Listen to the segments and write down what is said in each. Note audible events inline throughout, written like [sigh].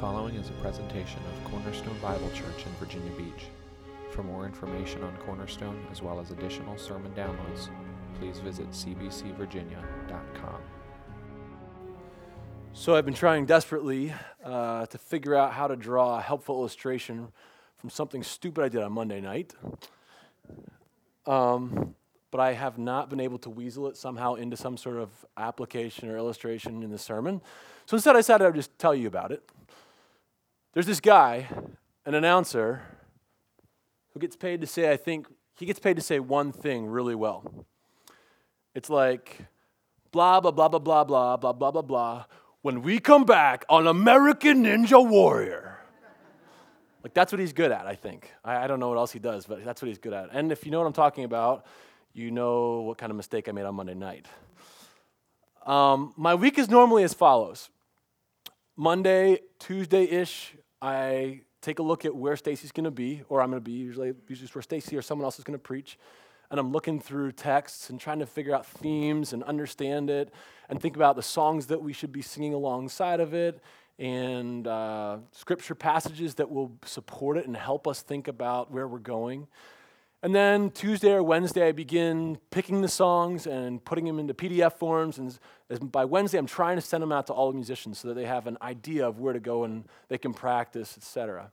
following is a presentation of Cornerstone Bible Church in Virginia Beach. For more information on Cornerstone, as well as additional sermon downloads, please visit cbcvirginia.com. So I've been trying desperately uh, to figure out how to draw a helpful illustration from something stupid I did on Monday night. Um, but I have not been able to weasel it somehow into some sort of application or illustration in the sermon. So instead, I decided I would just tell you about it. There's this guy, an announcer, who gets paid to say, I think, he gets paid to say one thing really well. It's like, blah, blah, blah, blah, blah, blah, blah, blah, blah, blah. When we come back on American Ninja Warrior. Like, that's what he's good at, I think. I, I don't know what else he does, but that's what he's good at. And if you know what I'm talking about, you know what kind of mistake I made on Monday night. Um, my week is normally as follows Monday, Tuesday ish, I take a look at where Stacy's going to be, or I'm going to be, usually, usually where Stacy or someone else is going to preach. And I'm looking through texts and trying to figure out themes and understand it and think about the songs that we should be singing alongside of it and uh, scripture passages that will support it and help us think about where we're going. And then Tuesday or Wednesday, I begin picking the songs and putting them into PDF forms. And by Wednesday, I'm trying to send them out to all the musicians so that they have an idea of where to go and they can practice, etc.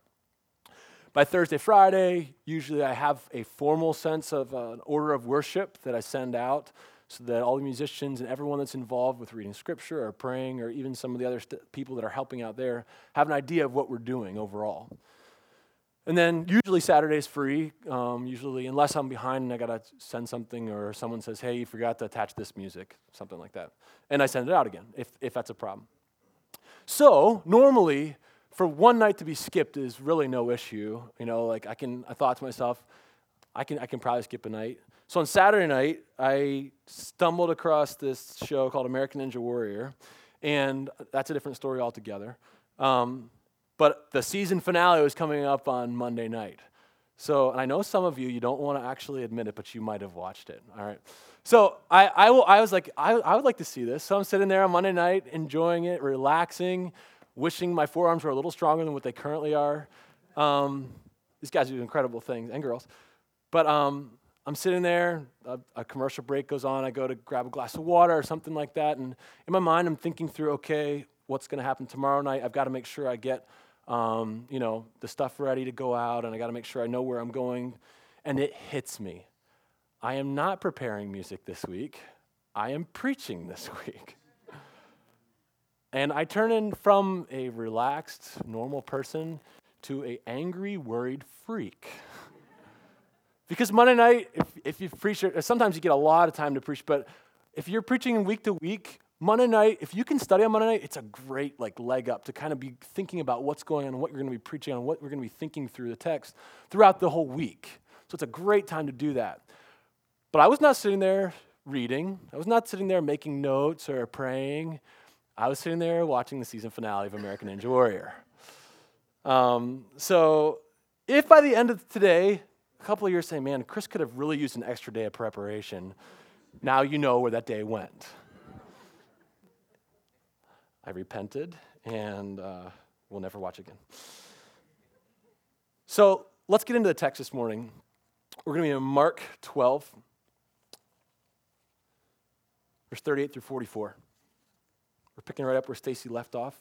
By Thursday, Friday, usually I have a formal sense of uh, an order of worship that I send out so that all the musicians and everyone that's involved with reading scripture or praying or even some of the other st- people that are helping out there have an idea of what we're doing overall. And then usually Saturday's free, um, usually, unless I'm behind and I gotta send something or someone says, hey, you forgot to attach this music, something like that. And I send it out again if, if that's a problem. So normally, for one night to be skipped is really no issue. You know, like I can, I thought to myself, I can, I can probably skip a night. So on Saturday night, I stumbled across this show called American Ninja Warrior, and that's a different story altogether. Um, but the season finale was coming up on Monday night. So, and I know some of you, you don't want to actually admit it, but you might have watched it. All right. So I, I, I was like, I, I would like to see this. So I'm sitting there on Monday night, enjoying it, relaxing, wishing my forearms were a little stronger than what they currently are. Um, these guys do incredible things, and girls. But um, I'm sitting there, a, a, commercial break goes on, I go to grab a glass of water or something like that, and in my mind, I'm thinking through, okay, what's going to happen tomorrow night? I've got to make sure I get um, you know, the stuff ready to go out, and I got to make sure I know where I'm going. And it hits me. I am not preparing music this week. I am preaching this [laughs] week. and I turn in from a relaxed, normal person to a angry, worried freak. [laughs] because Monday night, if, if you preach, sometimes you get a lot of time to preach, but if you're preaching week to week, Monday night, if you can study on Monday night, it's a great like leg up to kind of be thinking about what's going on what you're going to be preaching on, what we're going to be thinking through the text throughout the whole week. So it's a great time to do that. But I was not sitting there reading. I was not sitting there making notes or praying. I was sitting there watching the season finale of American Ninja Warrior. Um, so if by the end of today, a couple of years say, man, Chris could have really used an extra day of preparation, now you know where that day went. I repented and uh, we'll never watch again. So let's get into the text this morning. We're going to be in Mark 12, verse 38 through 44. We're picking right up where Stacy left off.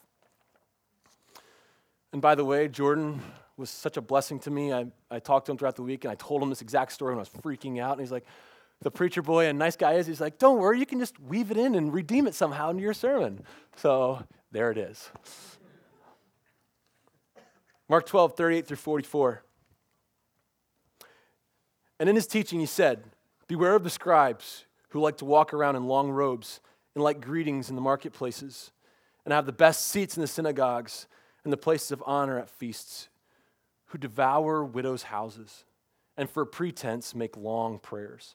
And by the way, Jordan was such a blessing to me. I, I talked to him throughout the week and I told him this exact story and I was freaking out. And he's like, the preacher boy and nice guy is, he's like, don't worry, you can just weave it in and redeem it somehow into your sermon. So there it is. Mark 12, 38 through 44. And in his teaching, he said, Beware of the scribes who like to walk around in long robes and like greetings in the marketplaces and have the best seats in the synagogues and the places of honor at feasts, who devour widows' houses and for pretense make long prayers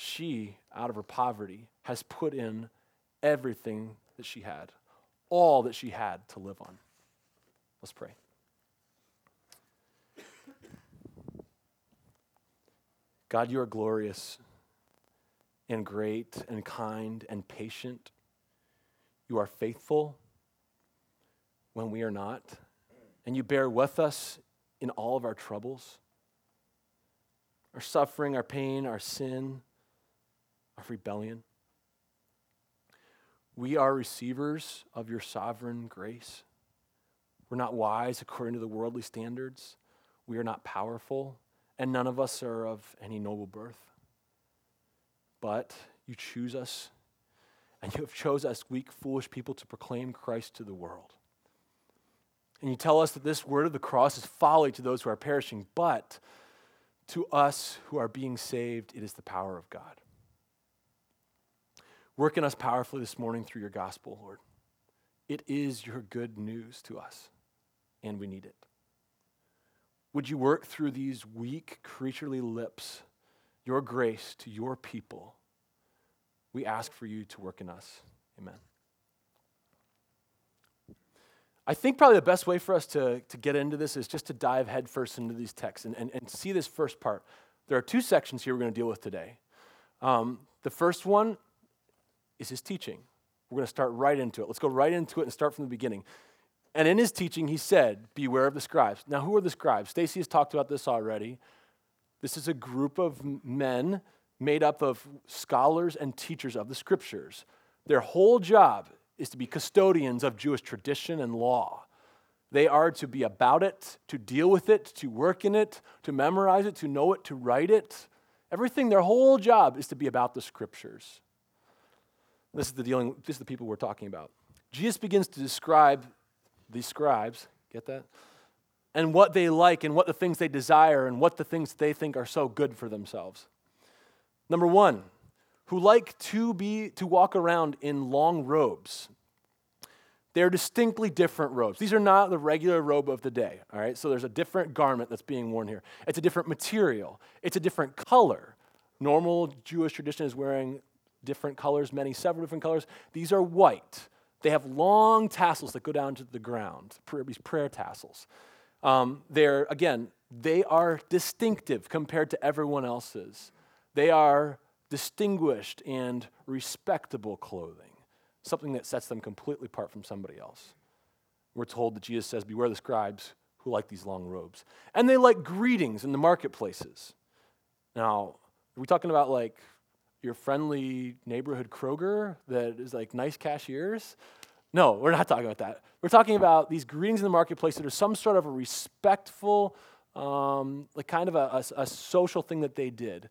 she, out of her poverty, has put in everything that she had, all that she had to live on. Let's pray. God, you are glorious and great and kind and patient. You are faithful when we are not, and you bear with us in all of our troubles, our suffering, our pain, our sin, our rebellion. We are receivers of your sovereign grace. We're not wise according to the worldly standards. We are not powerful, and none of us are of any noble birth. But you choose us, and you have chose us, weak, foolish people, to proclaim Christ to the world. And you tell us that this word of the cross is folly to those who are perishing, but to us who are being saved, it is the power of God. Work in us powerfully this morning through your gospel, Lord. It is your good news to us, and we need it. Would you work through these weak, creaturely lips your grace to your people? We ask for you to work in us. Amen. I think probably the best way for us to, to get into this is just to dive headfirst into these texts and, and, and see this first part. There are two sections here we're going to deal with today. Um, the first one is his teaching. We're going to start right into it. Let's go right into it and start from the beginning. And in his teaching, he said, Beware of the scribes. Now, who are the scribes? Stacy has talked about this already. This is a group of men made up of scholars and teachers of the scriptures. Their whole job is to be custodians of Jewish tradition and law. They are to be about it, to deal with it, to work in it, to memorize it, to know it, to write it. Everything, their whole job is to be about the scriptures. This is the dealing, this is the people we're talking about. Jesus begins to describe these scribes, get that? And what they like and what the things they desire and what the things they think are so good for themselves. Number one, who like to be to walk around in long robes. They're distinctly different robes. These are not the regular robe of the day, all right? So there's a different garment that's being worn here. It's a different material, it's a different color. Normal Jewish tradition is wearing different colors, many, several different colors. These are white. They have long tassels that go down to the ground, these prayer tassels. Um, they're, again, they are distinctive compared to everyone else's. They are distinguished and respectable clothing, something that sets them completely apart from somebody else. We're told that Jesus says, Beware the scribes who like these long robes. And they like greetings in the marketplaces. Now, are we talking about like your friendly neighborhood Kroger that is like nice cashiers? No, we're not talking about that. We're talking about these greetings in the marketplace that are some sort of a respectful, um, like kind of a, a, a social thing that they did.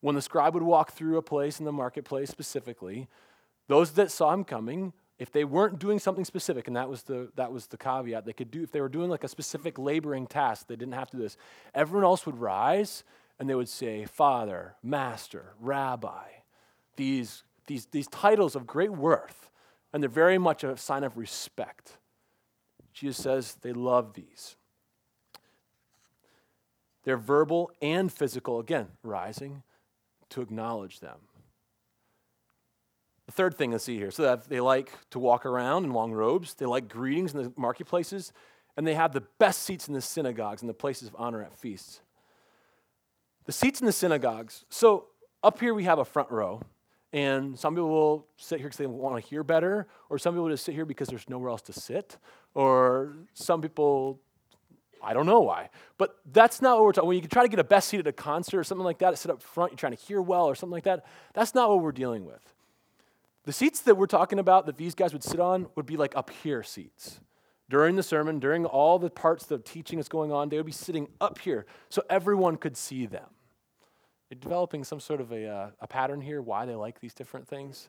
When the scribe would walk through a place in the marketplace specifically, those that saw him coming, if they weren't doing something specific, and that was the that was the caveat, they could do if they were doing like a specific laboring task, they didn't have to do this. Everyone else would rise and they would say, Father, Master, Rabbi, these, these, these titles of great worth, and they're very much a sign of respect. Jesus says they love these. They're verbal and physical, again, rising to acknowledge them. The third thing to see here so that they like to walk around in long robes, they like greetings in the marketplaces, and they have the best seats in the synagogues and the places of honor at feasts. The seats in the synagogues. So up here we have a front row, and some people will sit here because they want to hear better, or some people just sit here because there's nowhere else to sit, or some people, I don't know why. But that's not what we're talking. When you try to get a best seat at a concert or something like that, sit up front, you're trying to hear well or something like that. That's not what we're dealing with. The seats that we're talking about that these guys would sit on would be like up here seats. During the sermon, during all the parts of teaching that's going on, they would be sitting up here so everyone could see them. They're developing some sort of a, uh, a pattern here, why they like these different things.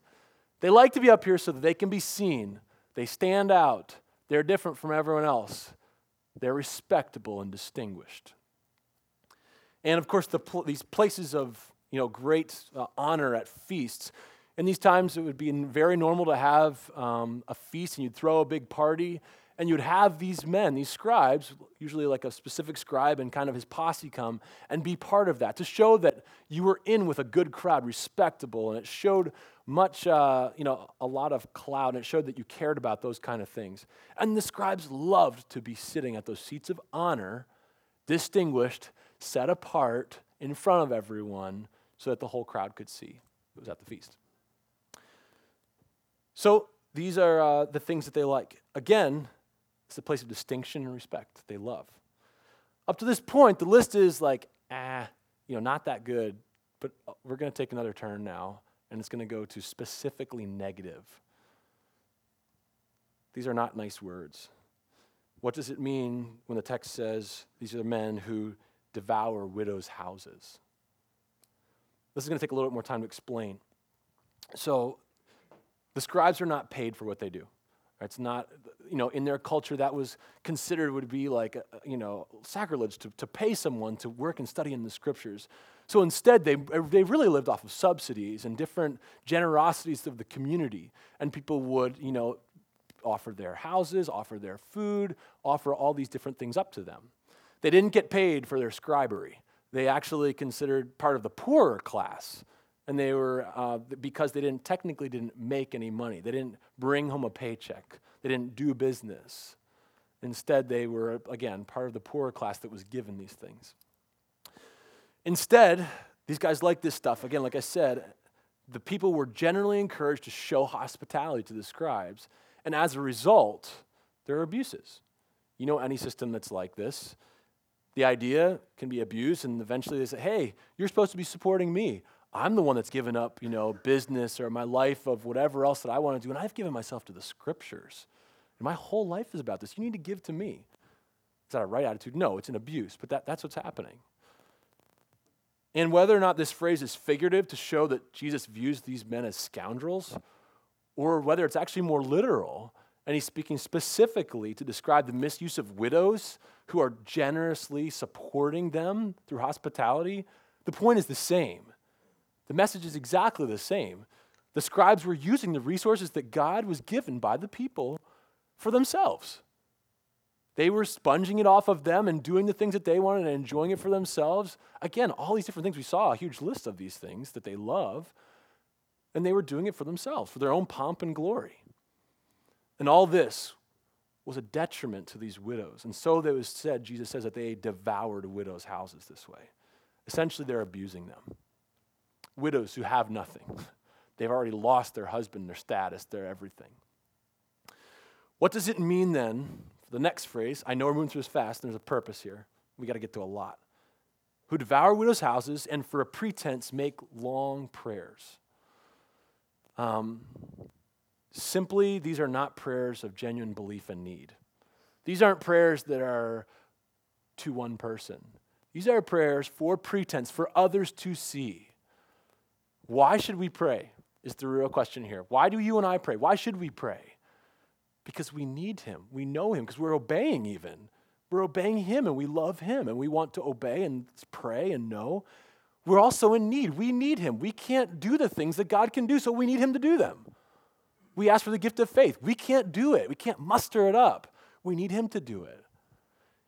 They like to be up here so that they can be seen. They stand out. They're different from everyone else. They're respectable and distinguished. And of course, the pl- these places of you know, great uh, honor at feasts. In these times, it would be very normal to have um, a feast and you'd throw a big party. And you'd have these men, these scribes, usually like a specific scribe and kind of his posse come and be part of that to show that you were in with a good crowd, respectable. And it showed much, uh, you know, a lot of cloud. And it showed that you cared about those kind of things. And the scribes loved to be sitting at those seats of honor, distinguished, set apart in front of everyone so that the whole crowd could see it was at the feast. So these are uh, the things that they like. Again, it's a place of distinction and respect they love. Up to this point, the list is like, ah, you know, not that good, but uh, we're going to take another turn now, and it's going to go to specifically negative. These are not nice words. What does it mean when the text says these are men who devour widows' houses? This is going to take a little bit more time to explain. So, the scribes are not paid for what they do. It's not, you know, in their culture that was considered would be like, uh, you know, sacrilege to, to pay someone to work and study in the scriptures. So instead, they, they really lived off of subsidies and different generosities of the community. And people would, you know, offer their houses, offer their food, offer all these different things up to them. They didn't get paid for their scribery. They actually considered part of the poorer class and they were uh, because they didn't technically didn't make any money. They didn't bring home a paycheck. They didn't do business. Instead they were again part of the poorer class that was given these things. Instead these guys like this stuff. Again like i said the people were generally encouraged to show hospitality to the scribes and as a result there are abuses. You know any system that's like this? The idea can be abused and eventually they say hey you're supposed to be supporting me I'm the one that's given up, you know, business or my life of whatever else that I want to do, and I've given myself to the scriptures. And my whole life is about this. You need to give to me. Is that a right attitude? No, it's an abuse, but that, that's what's happening. And whether or not this phrase is figurative to show that Jesus views these men as scoundrels, or whether it's actually more literal, and he's speaking specifically to describe the misuse of widows who are generously supporting them through hospitality, the point is the same. The message is exactly the same. The scribes were using the resources that God was given by the people for themselves. They were sponging it off of them and doing the things that they wanted and enjoying it for themselves. Again, all these different things. We saw a huge list of these things that they love, and they were doing it for themselves, for their own pomp and glory. And all this was a detriment to these widows. And so it was said, Jesus says that they devoured widows' houses this way. Essentially, they're abusing them widows who have nothing. [laughs] They've already lost their husband, their status, their everything. What does it mean then? The next phrase, I know we're moving through this fast, and there's a purpose here. We got to get to a lot. Who devour widows' houses and for a pretense make long prayers. Um, simply, these are not prayers of genuine belief and need. These aren't prayers that are to one person. These are prayers for pretense, for others to see. Why should we pray? Is the real question here. Why do you and I pray? Why should we pray? Because we need Him. We know Him, because we're obeying even. We're obeying Him and we love Him and we want to obey and pray and know. We're also in need. We need Him. We can't do the things that God can do, so we need Him to do them. We ask for the gift of faith. We can't do it, we can't muster it up. We need Him to do it.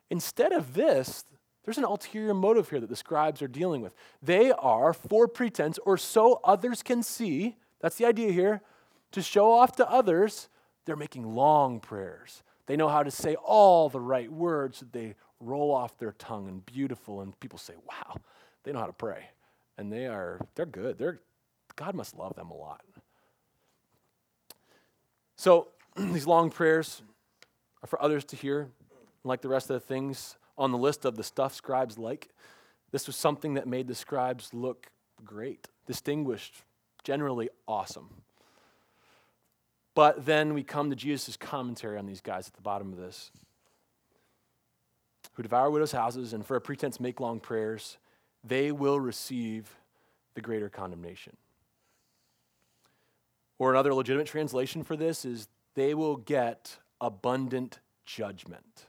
Instead of this, there's an ulterior motive here that the scribes are dealing with. They are for pretense, or so others can see. That's the idea here. To show off to others, they're making long prayers. They know how to say all the right words they roll off their tongue and beautiful, and people say, wow, they know how to pray. And they are, they're good. They're, God must love them a lot. So [clears throat] these long prayers are for others to hear. Like the rest of the things on the list of the stuff scribes like. This was something that made the scribes look great, distinguished, generally awesome. But then we come to Jesus' commentary on these guys at the bottom of this who devour widows' houses and for a pretense make long prayers, they will receive the greater condemnation. Or another legitimate translation for this is they will get abundant judgment.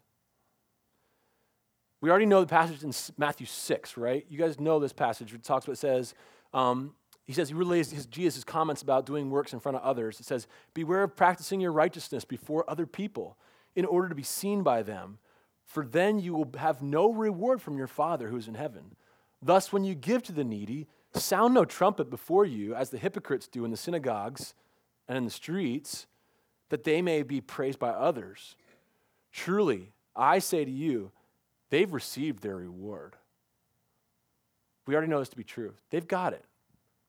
We already know the passage in Matthew 6, right? You guys know this passage. It talks about, it says, um, he says, he relays his, Jesus' comments about doing works in front of others. It says, Beware of practicing your righteousness before other people in order to be seen by them, for then you will have no reward from your Father who is in heaven. Thus, when you give to the needy, sound no trumpet before you, as the hypocrites do in the synagogues and in the streets, that they may be praised by others. Truly, I say to you, they've received their reward. We already know this to be true. They've got it.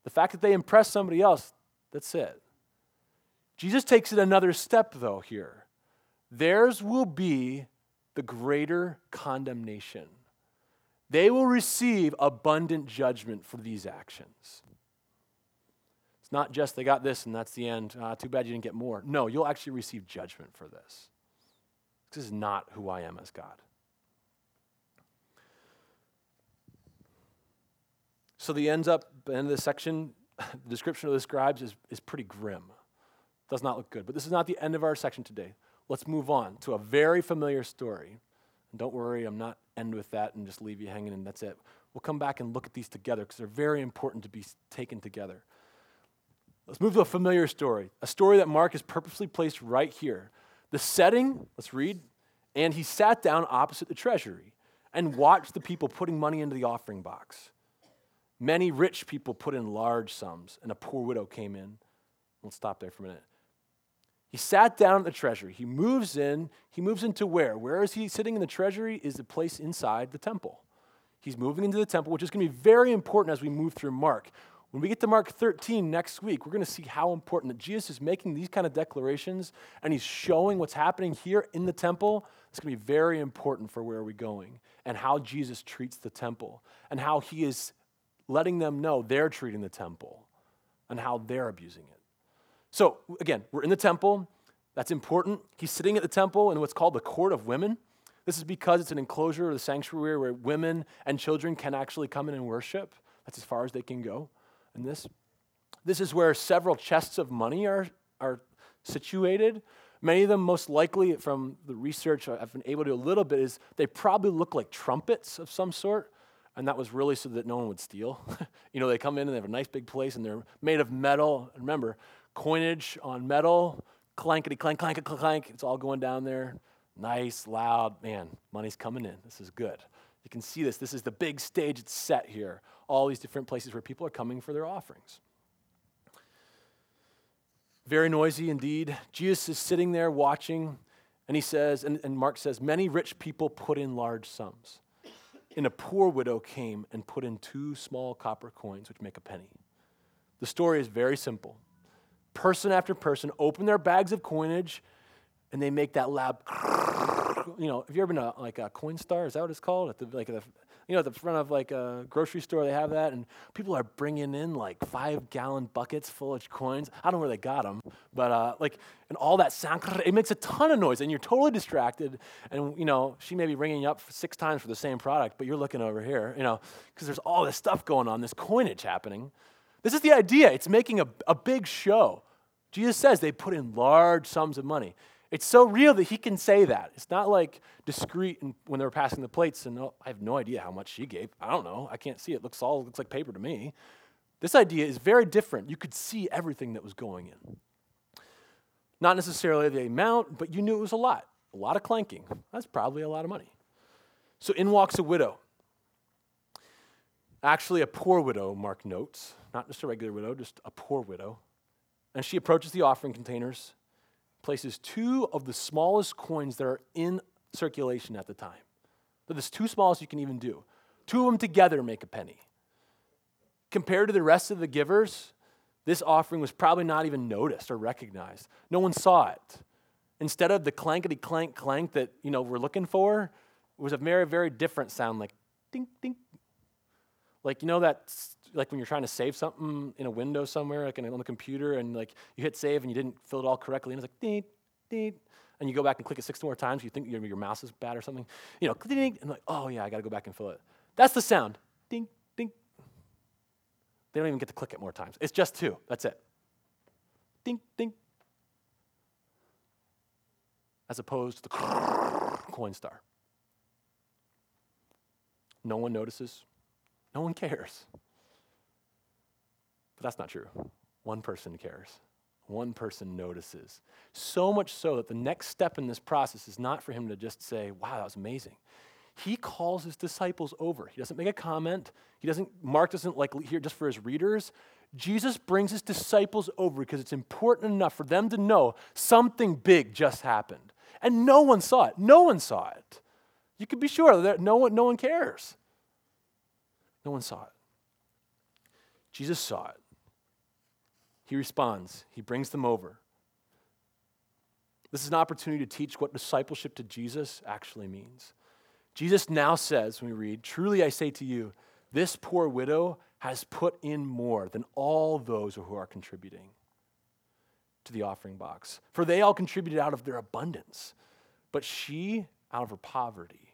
The fact that they impress somebody else, that's it. Jesus takes it another step, though, here. Theirs will be the greater condemnation. They will receive abundant judgment for these actions. It's not just they got this and that's the end. Ah, too bad you didn't get more. No, you'll actually receive judgment for this. This is not who I am as God. So the ends up, end of this section, [laughs] the description of the scribes is, is pretty grim. Does not look good. But this is not the end of our section today. Let's move on to a very familiar story. And don't worry, I'm not end with that and just leave you hanging and that's it. We'll come back and look at these together because they're very important to be taken together. Let's move to a familiar story, a story that Mark has purposely placed right here. The setting, let's read, and he sat down opposite the treasury and watched the people putting money into the offering box. Many rich people put in large sums, and a poor widow came in. We'll stop there for a minute. He sat down at the treasury. He moves in. He moves into where? Where is he sitting in the treasury? Is the place inside the temple. He's moving into the temple, which is going to be very important as we move through Mark. When we get to Mark 13 next week, we're going to see how important that Jesus is making these kind of declarations and he's showing what's happening here in the temple. It's going to be very important for where we're going and how Jesus treats the temple and how he is letting them know they're treating the temple and how they're abusing it. So, again, we're in the temple. That's important. He's sitting at the temple in what's called the court of women. This is because it's an enclosure of the sanctuary where women and children can actually come in and worship. That's as far as they can go. And this, this is where several chests of money are, are situated. Many of them, most likely from the research I've been able to a little bit, is they probably look like trumpets of some sort. And that was really so that no one would steal. [laughs] you know, they come in and they have a nice big place and they're made of metal. Remember, coinage on metal, clankety clank, clank, clank, clank. It's all going down there. Nice, loud. Man, money's coming in. This is good. You can see this. This is the big stage it's set here. All these different places where people are coming for their offerings. Very noisy indeed. Jesus is sitting there watching, and he says, and, and Mark says, many rich people put in large sums. And a poor widow came and put in two small copper coins, which make a penny. The story is very simple person after person open their bags of coinage and they make that loud [laughs] you know have you ever been to like a Coinstar? is that what it's called at the like the you know at the front of like a grocery store they have that and people are bringing in like five gallon buckets full of coins. I don't know where they got them but uh, like and all that sound it makes a ton of noise and you're totally distracted and you know she may be ringing you up six times for the same product but you're looking over here you know because there's all this stuff going on this coinage happening. This is the idea. It's making a, a big show. Jesus says they put in large sums of money. It's so real that he can say that. It's not like discreet when they were passing the plates and oh, I have no idea how much she gave. I don't know. I can't see it. it. Looks all looks like paper to me. This idea is very different. You could see everything that was going in. Not necessarily the amount, but you knew it was a lot. A lot of clanking. That's probably a lot of money. So in walks a widow. Actually, a poor widow, Mark notes. Not just a regular widow, just a poor widow. And she approaches the offering containers, places two of the smallest coins that are in circulation at the time. They're the two smallest you can even do. Two of them together make a penny. Compared to the rest of the givers, this offering was probably not even noticed or recognized. No one saw it. Instead of the clankety clank clank that you know we're looking for, it was a very, very different sound like ding ding. Like you know that like when you're trying to save something in a window somewhere, like on the computer, and like you hit save and you didn't fill it all correctly, and it's like ding, ding, and you go back and click it six more times, you think your, your mouse is bad or something, you know, ding, and like, oh yeah, I got to go back and fill it. That's the sound, ding, ding. They don't even get to click it more times. It's just two. That's it. Ding, ding. As opposed to the [laughs] Coinstar. No one notices. No one cares. That's not true. One person cares. one person notices. So much so that the next step in this process is not for him to just say, Wow, that was amazing. He calls his disciples over. He doesn't make a comment. He doesn't, Mark doesn't like here just for his readers. Jesus brings his disciples over because it's important enough for them to know something big just happened. And no one saw it. No one saw it. You can be sure that no one, no one cares. No one saw it. Jesus saw it. He responds, he brings them over. This is an opportunity to teach what discipleship to Jesus actually means. Jesus now says, when we read, Truly I say to you, this poor widow has put in more than all those who are contributing to the offering box. For they all contributed out of their abundance, but she, out of her poverty,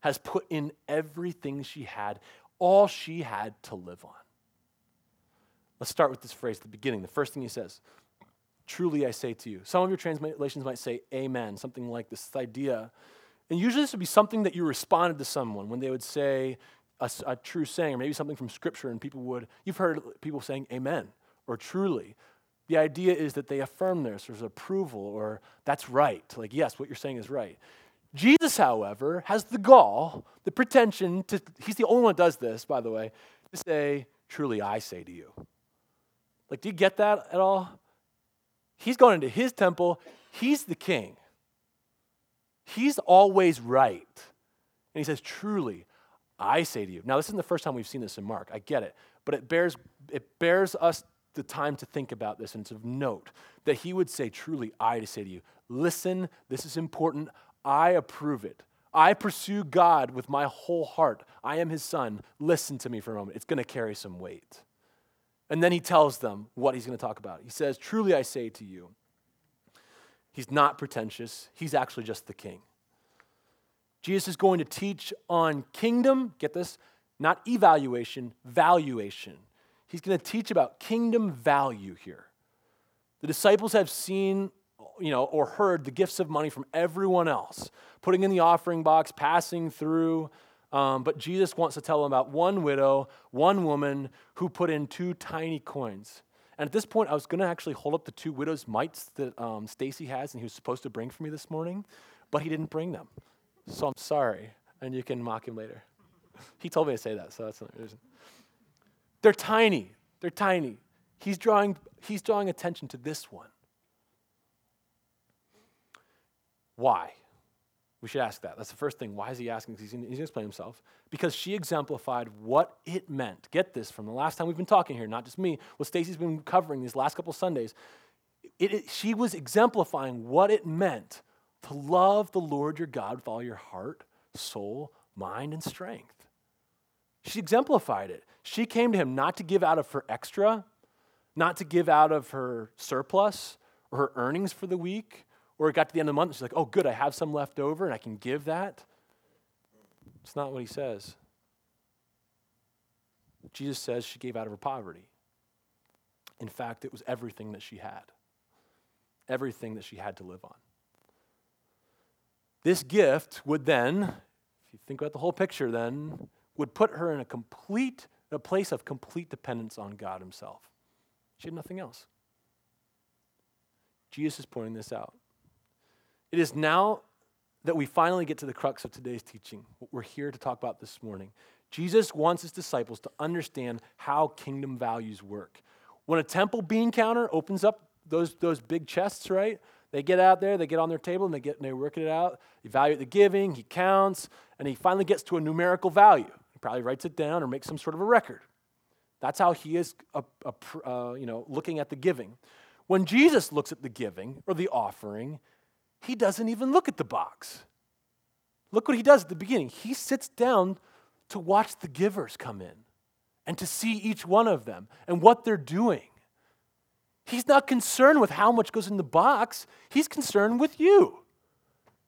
has put in everything she had, all she had to live on. Let's start with this phrase at the beginning. The first thing he says, Truly I say to you. Some of your translations might say amen, something like this, this idea. And usually this would be something that you responded to someone when they would say a, a true saying, or maybe something from scripture, and people would, you've heard people saying amen or truly. The idea is that they affirm this, there's approval, or that's right. Like, yes, what you're saying is right. Jesus, however, has the gall, the pretension to, he's the only one that does this, by the way, to say, Truly I say to you. Like, do you get that at all? He's going into his temple, he's the king. He's always right. And he says, Truly, I say to you. Now, this isn't the first time we've seen this in Mark. I get it. But it bears, it bears us the time to think about this and to note that he would say, Truly, I to say to you, listen, this is important. I approve it. I pursue God with my whole heart. I am his son. Listen to me for a moment. It's going to carry some weight. And then he tells them what he's going to talk about. He says, Truly I say to you, he's not pretentious, he's actually just the king. Jesus is going to teach on kingdom, get this, not evaluation, valuation. He's going to teach about kingdom value here. The disciples have seen, you know, or heard the gifts of money from everyone else, putting in the offering box, passing through, um, but Jesus wants to tell them about one widow, one woman who put in two tiny coins. And at this point, I was going to actually hold up the two widow's mites that um, Stacy has and he was supposed to bring for me this morning, but he didn't bring them. So I'm sorry, and you can mock him later. [laughs] he told me to say that, so that's not reason. They're tiny. They're tiny. He's drawing, he's drawing attention to this one. Why? We should ask that. That's the first thing. Why is he asking? Because He's going to explain himself. Because she exemplified what it meant. Get this from the last time we've been talking here, not just me, what Stacy's been covering these last couple Sundays. It, it, she was exemplifying what it meant to love the Lord your God with all your heart, soul, mind, and strength. She exemplified it. She came to him not to give out of her extra, not to give out of her surplus or her earnings for the week, or it got to the end of the month, she's like, oh, good, I have some left over and I can give that. It's not what he says. Jesus says she gave out of her poverty. In fact, it was everything that she had, everything that she had to live on. This gift would then, if you think about the whole picture, then, would put her in a complete, a place of complete dependence on God Himself. She had nothing else. Jesus is pointing this out. It is now that we finally get to the crux of today's teaching, what we're here to talk about this morning. Jesus wants his disciples to understand how kingdom values work. When a temple bean counter opens up those, those big chests, right? They get out there, they get on their table, and they get and they work it out. Evaluate the giving, he counts, and he finally gets to a numerical value. He probably writes it down or makes some sort of a record. That's how he is, a, a, uh, you know, looking at the giving. When Jesus looks at the giving or the offering, he doesn't even look at the box. Look what he does at the beginning. He sits down to watch the givers come in and to see each one of them and what they're doing. He's not concerned with how much goes in the box, he's concerned with you.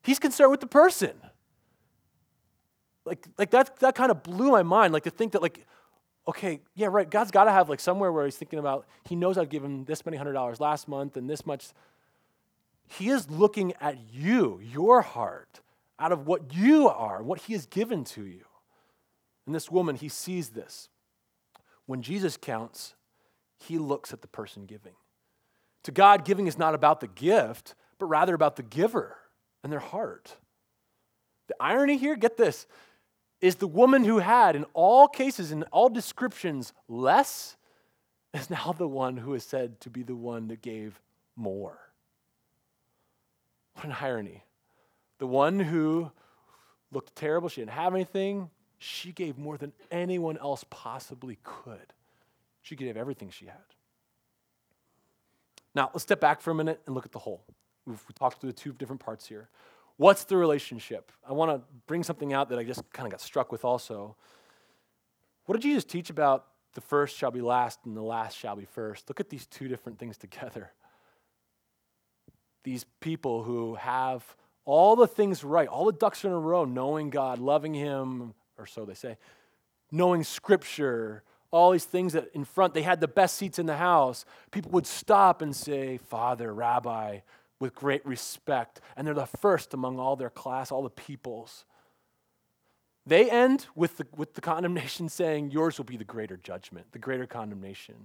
He's concerned with the person. Like, like that, that kind of blew my mind. Like to think that, like, okay, yeah, right, God's got to have like somewhere where he's thinking about, he knows I've given this many hundred dollars last month and this much he is looking at you, your heart, out of what you are, what He has given to you. And this woman, he sees this. When Jesus counts, he looks at the person giving To God, giving is not about the gift, but rather about the giver and their heart. The irony here, get this, is the woman who had, in all cases, in all descriptions, less, is now the one who is said to be the one that gave more. What an irony. The one who looked terrible, she didn't have anything, she gave more than anyone else possibly could. She gave everything she had. Now, let's step back for a minute and look at the whole. We've we talked through the two different parts here. What's the relationship? I want to bring something out that I just kind of got struck with also. What did Jesus teach about the first shall be last and the last shall be first? Look at these two different things together. These people who have all the things right, all the ducks in a row, knowing God, loving Him, or so they say, knowing Scripture, all these things that in front, they had the best seats in the house. People would stop and say, Father, Rabbi, with great respect. And they're the first among all their class, all the peoples. They end with the, with the [laughs] condemnation saying, Yours will be the greater judgment, the greater condemnation.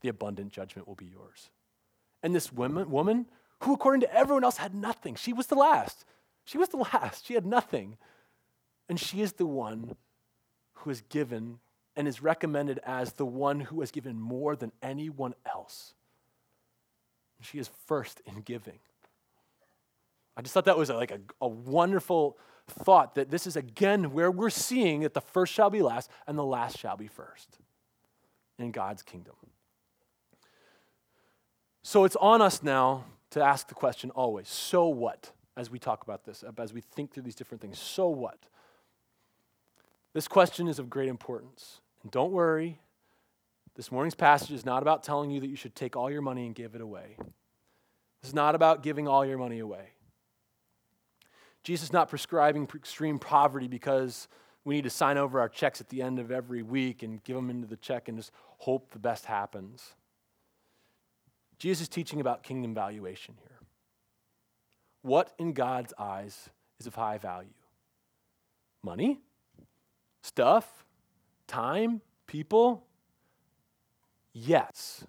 The abundant judgment will be yours. And this woman, woman, who according to everyone else had nothing, she was the last. She was the last. She had nothing. And she is the one who is given and is recommended as the one who has given more than anyone else. She is first in giving. I just thought that was like a, a wonderful thought that this is again where we're seeing that the first shall be last and the last shall be first in God's kingdom. So it's on us now to ask the question always so what? As we talk about this, as we think through these different things, so what? This question is of great importance. And don't worry, this morning's passage is not about telling you that you should take all your money and give it away. This is not about giving all your money away. Jesus is not prescribing extreme poverty because we need to sign over our checks at the end of every week and give them into the check and just hope the best happens. Jesus is teaching about kingdom valuation here. What in God's eyes is of high value? Money? Stuff? Time? People? Yes.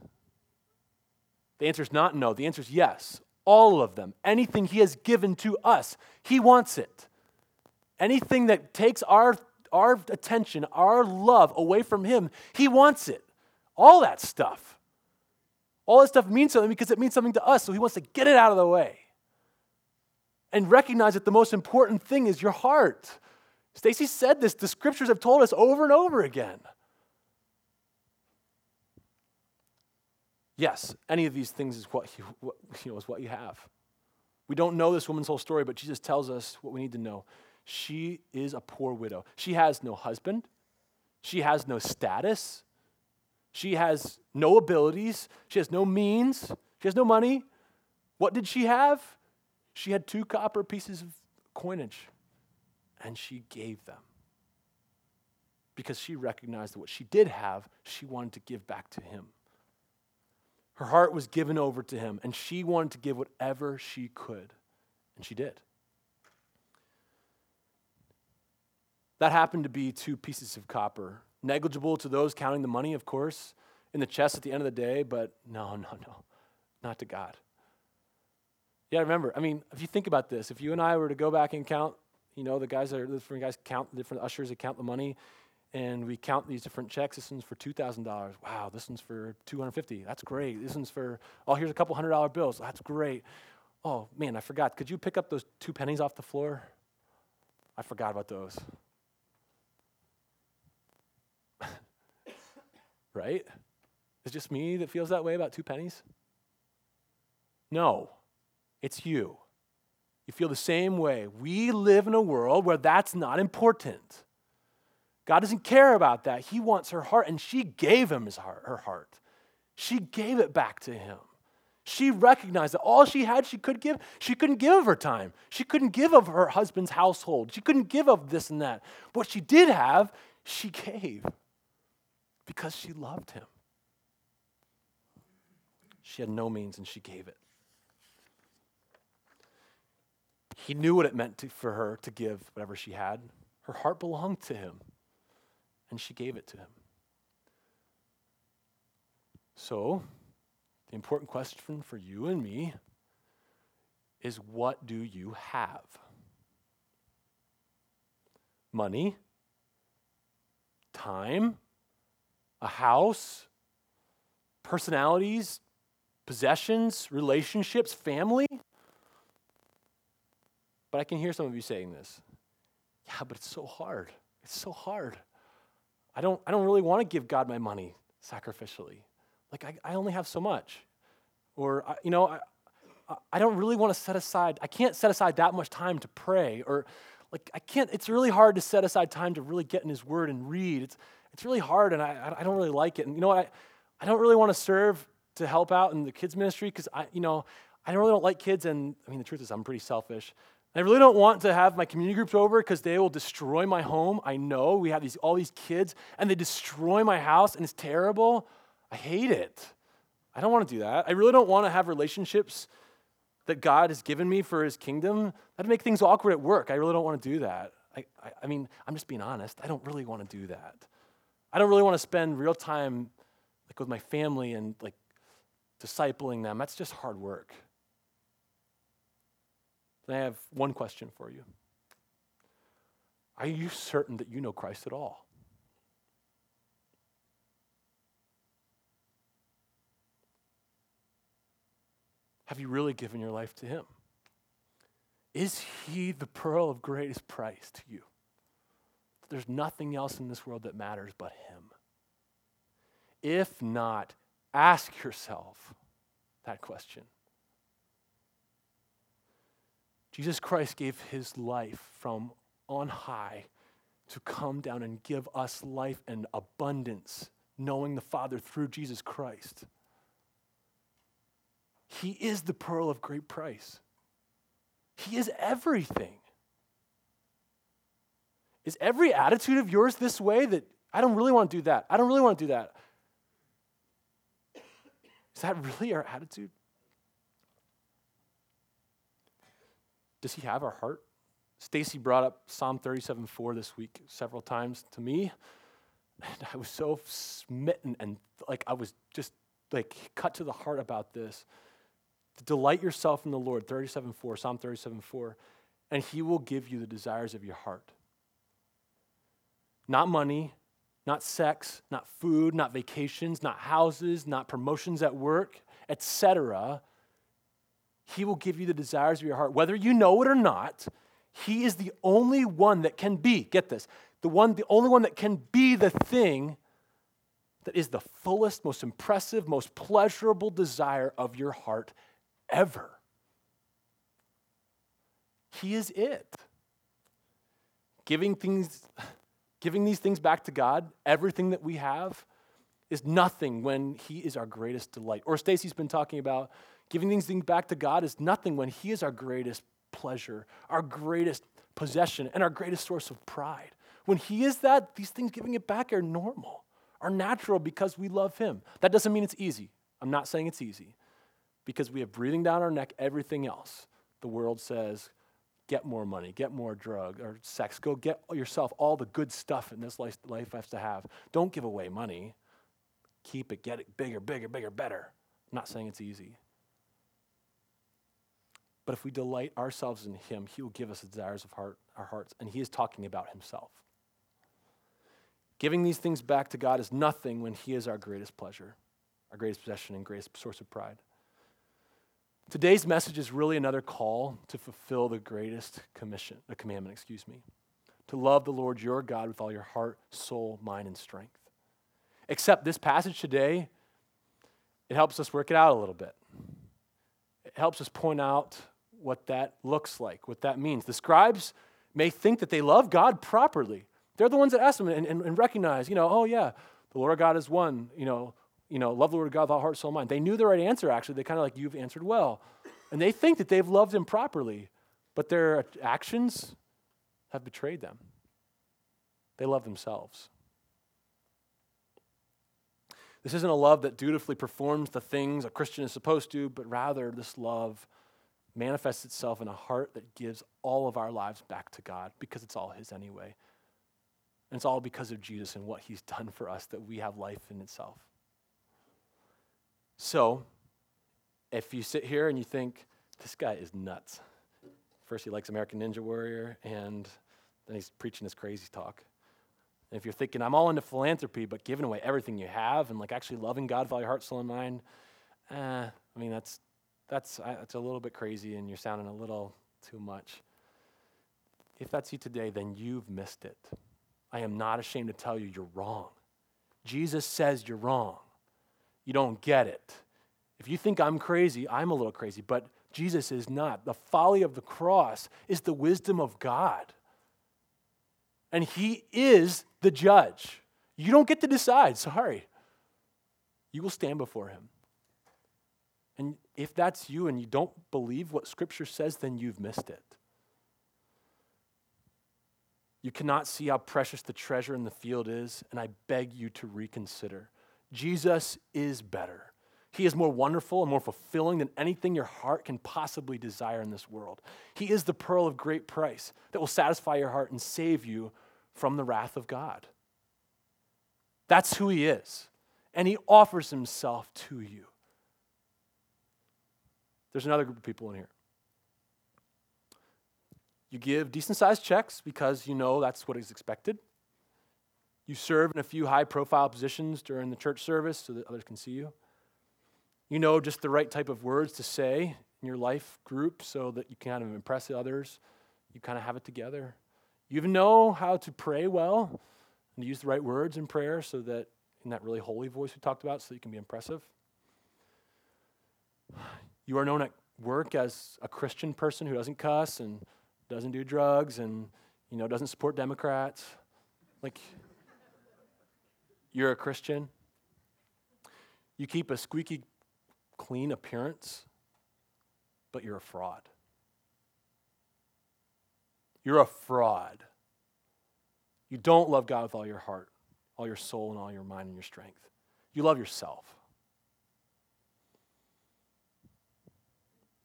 The answer is not no. The answer is yes. All of them. Anything He has given to us, He wants it. Anything that takes our, our attention, our love away from Him, He wants it. All that stuff. All this stuff means something because it means something to us, so He wants to get it out of the way. And recognize that the most important thing is your heart. Stacy said this, the scriptures have told us over and over again. Yes, any of these things is what you, what, you know, is what you have. We don't know this woman's whole story, but Jesus tells us what we need to know. She is a poor widow. She has no husband. She has no status. She has no abilities. She has no means. She has no money. What did she have? She had two copper pieces of coinage, and she gave them. Because she recognized that what she did have, she wanted to give back to him. Her heart was given over to him, and she wanted to give whatever she could, and she did. That happened to be two pieces of copper, negligible to those counting the money, of course, in the chest at the end of the day, but no, [laughs] no, no, not to God. Yeah, remember, I mean, if you think about this, if you and I were to go back and count, you know, the guys that are, the different guys count, the different ushers that count the money, and we count these different checks. This one's for two thousand dollars. Wow, this one's for two hundred fifty. That's great. This one's for oh, here's a couple hundred dollar bills. That's great. Oh man, I forgot. Could you pick up those two pennies off the floor? I forgot about those. Right? Is just me that feels that way about two pennies? No, it's you. You feel the same way. We live in a world where that's not important. God doesn't care about that. He wants her heart, and she gave him his heart, her heart. She gave it back to him. She recognized that all she had, she could give. She couldn't give of her time. She couldn't give of her husband's household. She couldn't give of this and that. What she did have, she gave because she loved him. She had no means and she gave it. He knew what it meant to, for her to give whatever she had. Her heart belonged to him and she gave it to him. So, The important question for you and me is what do you have? Money? Time? A house? Personalities? Possessions? Relationships? Family? But I can hear some of you saying this. Yeah, but it's so hard. It's so hard. I don't, I don't really want to give God my money sacrificially. Like, I, I only have so much. Or, I, you know, I, I don't really want to set aside, I can't set aside that much time to pray. Or, like, I can't, it's really hard to set aside time to really get in His Word and read. It's, it's really hard, and I, I don't really like it. And, you know, I, I don't really want to serve to help out in the kids' ministry because I, you know, I really don't like kids. And, I mean, the truth is, I'm pretty selfish. I really don't want to have my community groups over because they will destroy my home. I know we have these, all these kids and they destroy my house and it's terrible. I hate it. I don't want to do that. I really don't want to have relationships that God has given me for his kingdom. That'd make things awkward at work. I really don't want to do that. I, I, I mean, I'm just being honest. I don't really want to do that. I don't really want to spend real time like with my family and like discipling them. That's just hard work. I have one question for you. Are you certain that you know Christ at all? Have you really given your life to Him? Is He the pearl of greatest price to you? There's nothing else in this world that matters but Him. If not, ask yourself that question. Jesus Christ gave his life from on high to come down and give us life and abundance, knowing the Father through Jesus Christ. He is the pearl of great price. He is everything. Is every attitude of yours this way that I don't really want to do that? I don't really want to do that. Is that really our attitude? Does he have our heart? Stacy brought up Psalm 37 4 this week several times to me. And I was so smitten and like I was just like cut to the heart about this. Delight yourself in the Lord, 37 4, Psalm 37 4, and he will give you the desires of your heart. Not money, not sex, not food, not vacations, not houses, not promotions at work, etc. He will give you the desires of your heart. Whether you know it or not, He is the only one that can be, get this, the one, the only one that can be the thing that is the fullest, most impressive, most pleasurable desire of your heart ever. He is it. Giving things, giving these things back to God, everything that we have, is nothing when He is our greatest delight. Or Stacy's been talking about Giving these things back to God is nothing when He is our greatest pleasure, our greatest possession, and our greatest source of pride. When He is that, these things giving it back are normal, are natural because we love Him. That doesn't mean it's easy. I'm not saying it's easy because we have breathing down our neck everything else. The world says, get more money, get more drug or sex, go get yourself all the good stuff in this life, life has to have. Don't give away money. Keep it, get it bigger, bigger, bigger, better. I'm not saying it's easy. But if we delight ourselves in Him, He will give us the desires of heart, our hearts. And He is talking about Himself. Giving these things back to God is nothing when He is our greatest pleasure, our greatest possession, and greatest source of pride. Today's message is really another call to fulfill the greatest commission, the commandment, excuse me, to love the Lord your God with all your heart, soul, mind, and strength. Except this passage today, it helps us work it out a little bit. It helps us point out what that looks like, what that means. The scribes may think that they love God properly. They're the ones that ask them and, and, and recognize, you know, oh yeah, the Lord God is one, you know, you know, love the Lord God with all heart, soul, mind. They knew the right answer, actually. They kind of like, you've answered well. And they think that they've loved him properly, but their actions have betrayed them. They love themselves. This isn't a love that dutifully performs the things a Christian is supposed to, but rather this love manifests itself in a heart that gives all of our lives back to God because it's all His anyway. And it's all because of Jesus and what He's done for us that we have life in itself. So, if you sit here and you think, this guy is nuts. First, he likes American Ninja Warrior, and then he's preaching this crazy talk. And if you're thinking, I'm all into philanthropy, but giving away everything you have and like actually loving God with all your heart, soul, and mind, eh, I mean, that's, that's, uh, that's a little bit crazy and you're sounding a little too much. If that's you today, then you've missed it. I am not ashamed to tell you you're wrong. Jesus says you're wrong. You don't get it. If you think I'm crazy, I'm a little crazy, but Jesus is not. The folly of the cross is the wisdom of God. And He is the judge. You don't get to decide, sorry. You will stand before Him. And if that's you and you don't believe what Scripture says, then you've missed it. You cannot see how precious the treasure in the field is, and I beg you to reconsider. Jesus is better. He is more wonderful and more fulfilling than anything your heart can possibly desire in this world. He is the pearl of great price that will satisfy your heart and save you from the wrath of God. That's who He is. And He offers Himself to you. There's another group of people in here. You give decent sized checks because you know that's what is expected. You serve in a few high profile positions during the church service so that others can see you. You know just the right type of words to say in your life group so that you can kind of impress others. You kind of have it together. You even know how to pray well and use the right words in prayer so that in that really holy voice we talked about so you can be impressive. You are known at work as a Christian person who doesn't cuss and doesn't do drugs and you know doesn't support Democrats. Like you're a Christian. You keep a squeaky clean appearance, but you're a fraud. You're a fraud. You don't love God with all your heart, all your soul, and all your mind and your strength. You love yourself.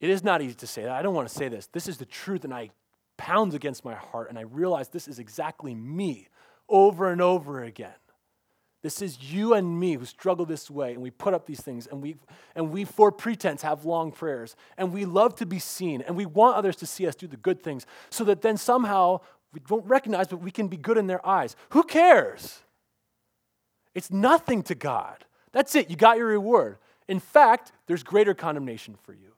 It is not easy to say that. I don't want to say this. This is the truth, and I pounds against my heart, and I realize this is exactly me over and over again. This is you and me who struggle this way, and we put up these things, and we, and we, for pretense, have long prayers, and we love to be seen, and we want others to see us do the good things, so that then somehow we don't recognize, but we can be good in their eyes. Who cares? It's nothing to God. That's it. You got your reward. In fact, there's greater condemnation for you.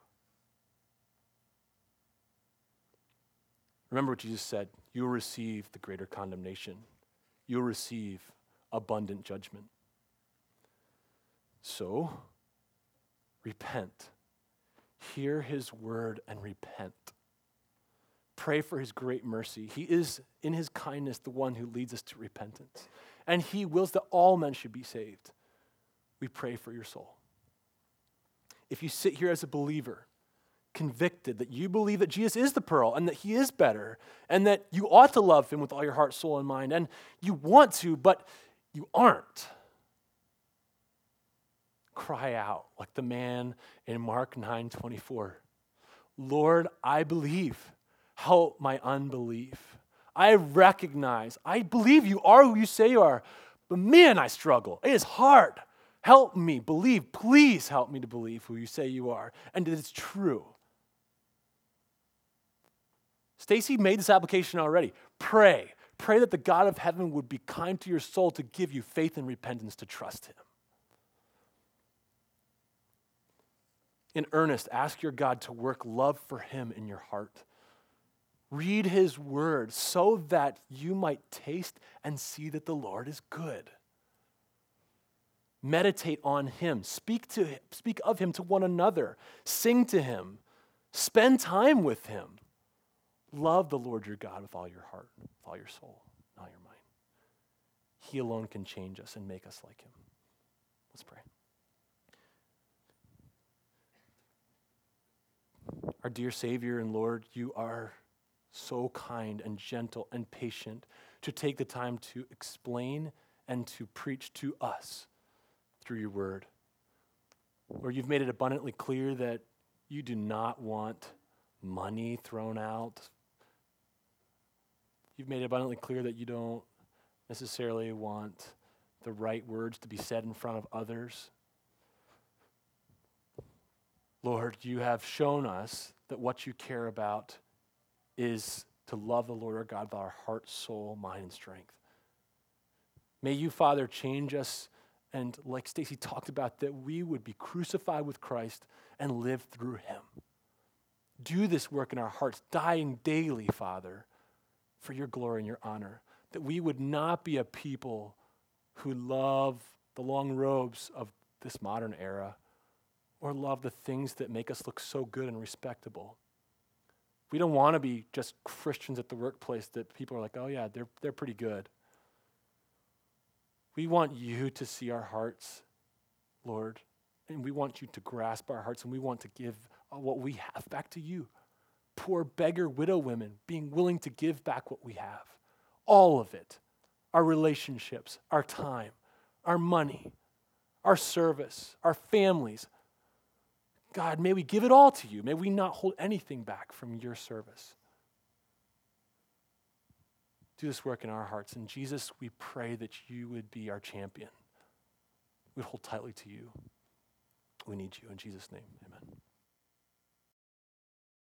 Remember what Jesus said you will receive the greater condemnation, you'll receive abundant judgment. So, repent. Hear his word and repent. Pray for his great mercy. He is, in his kindness, the one who leads us to repentance. And he wills that all men should be saved. We pray for your soul. If you sit here as a believer, convicted that you believe that Jesus is the pearl and that he is better and that you ought to love him with all your heart, soul, and mind, and you want to, but you aren't. Cry out like the man in Mark 9 24. Lord, I believe. Help my unbelief. I recognize, I believe you are who you say you are, but man, I struggle. It is hard. Help me believe. Please help me to believe who you say you are and that it's true. Stacy made this application already. Pray. Pray that the God of heaven would be kind to your soul to give you faith and repentance to trust him. In earnest, ask your God to work love for him in your heart. Read his word so that you might taste and see that the Lord is good. Meditate on him. Speak, to him, speak of him to one another. Sing to him. Spend time with him. Love the Lord your God with all your heart, with all your soul, and all your mind. He alone can change us and make us like him. Let's pray. Our dear Savior and Lord, you are so kind and gentle and patient to take the time to explain and to preach to us through your word. Where you've made it abundantly clear that you do not want money thrown out, You've made abundantly clear that you don't necessarily want the right words to be said in front of others. Lord, you have shown us that what you care about is to love the Lord our God with our heart, soul, mind, and strength. May you, Father, change us and, like Stacy talked about, that we would be crucified with Christ and live through him. Do this work in our hearts, dying daily, Father, for your glory and your honor. That we would not be a people who love the long robes of this modern era or love the things that make us look so good and respectable. We don't want to be just Christians at the workplace that people are like, oh, yeah, they're, they're pretty good. We want you to see our hearts, Lord, and we want you to grasp our hearts, and we want to give uh, what we have back to you. Poor beggar widow women being willing to give back what we have. All of it our relationships, our time, our money, our service, our families. God, may we give it all to you. May we not hold anything back from your service. Do this work in our hearts. And Jesus, we pray that you would be our champion. We'd hold tightly to you. We need you. In Jesus' name, amen.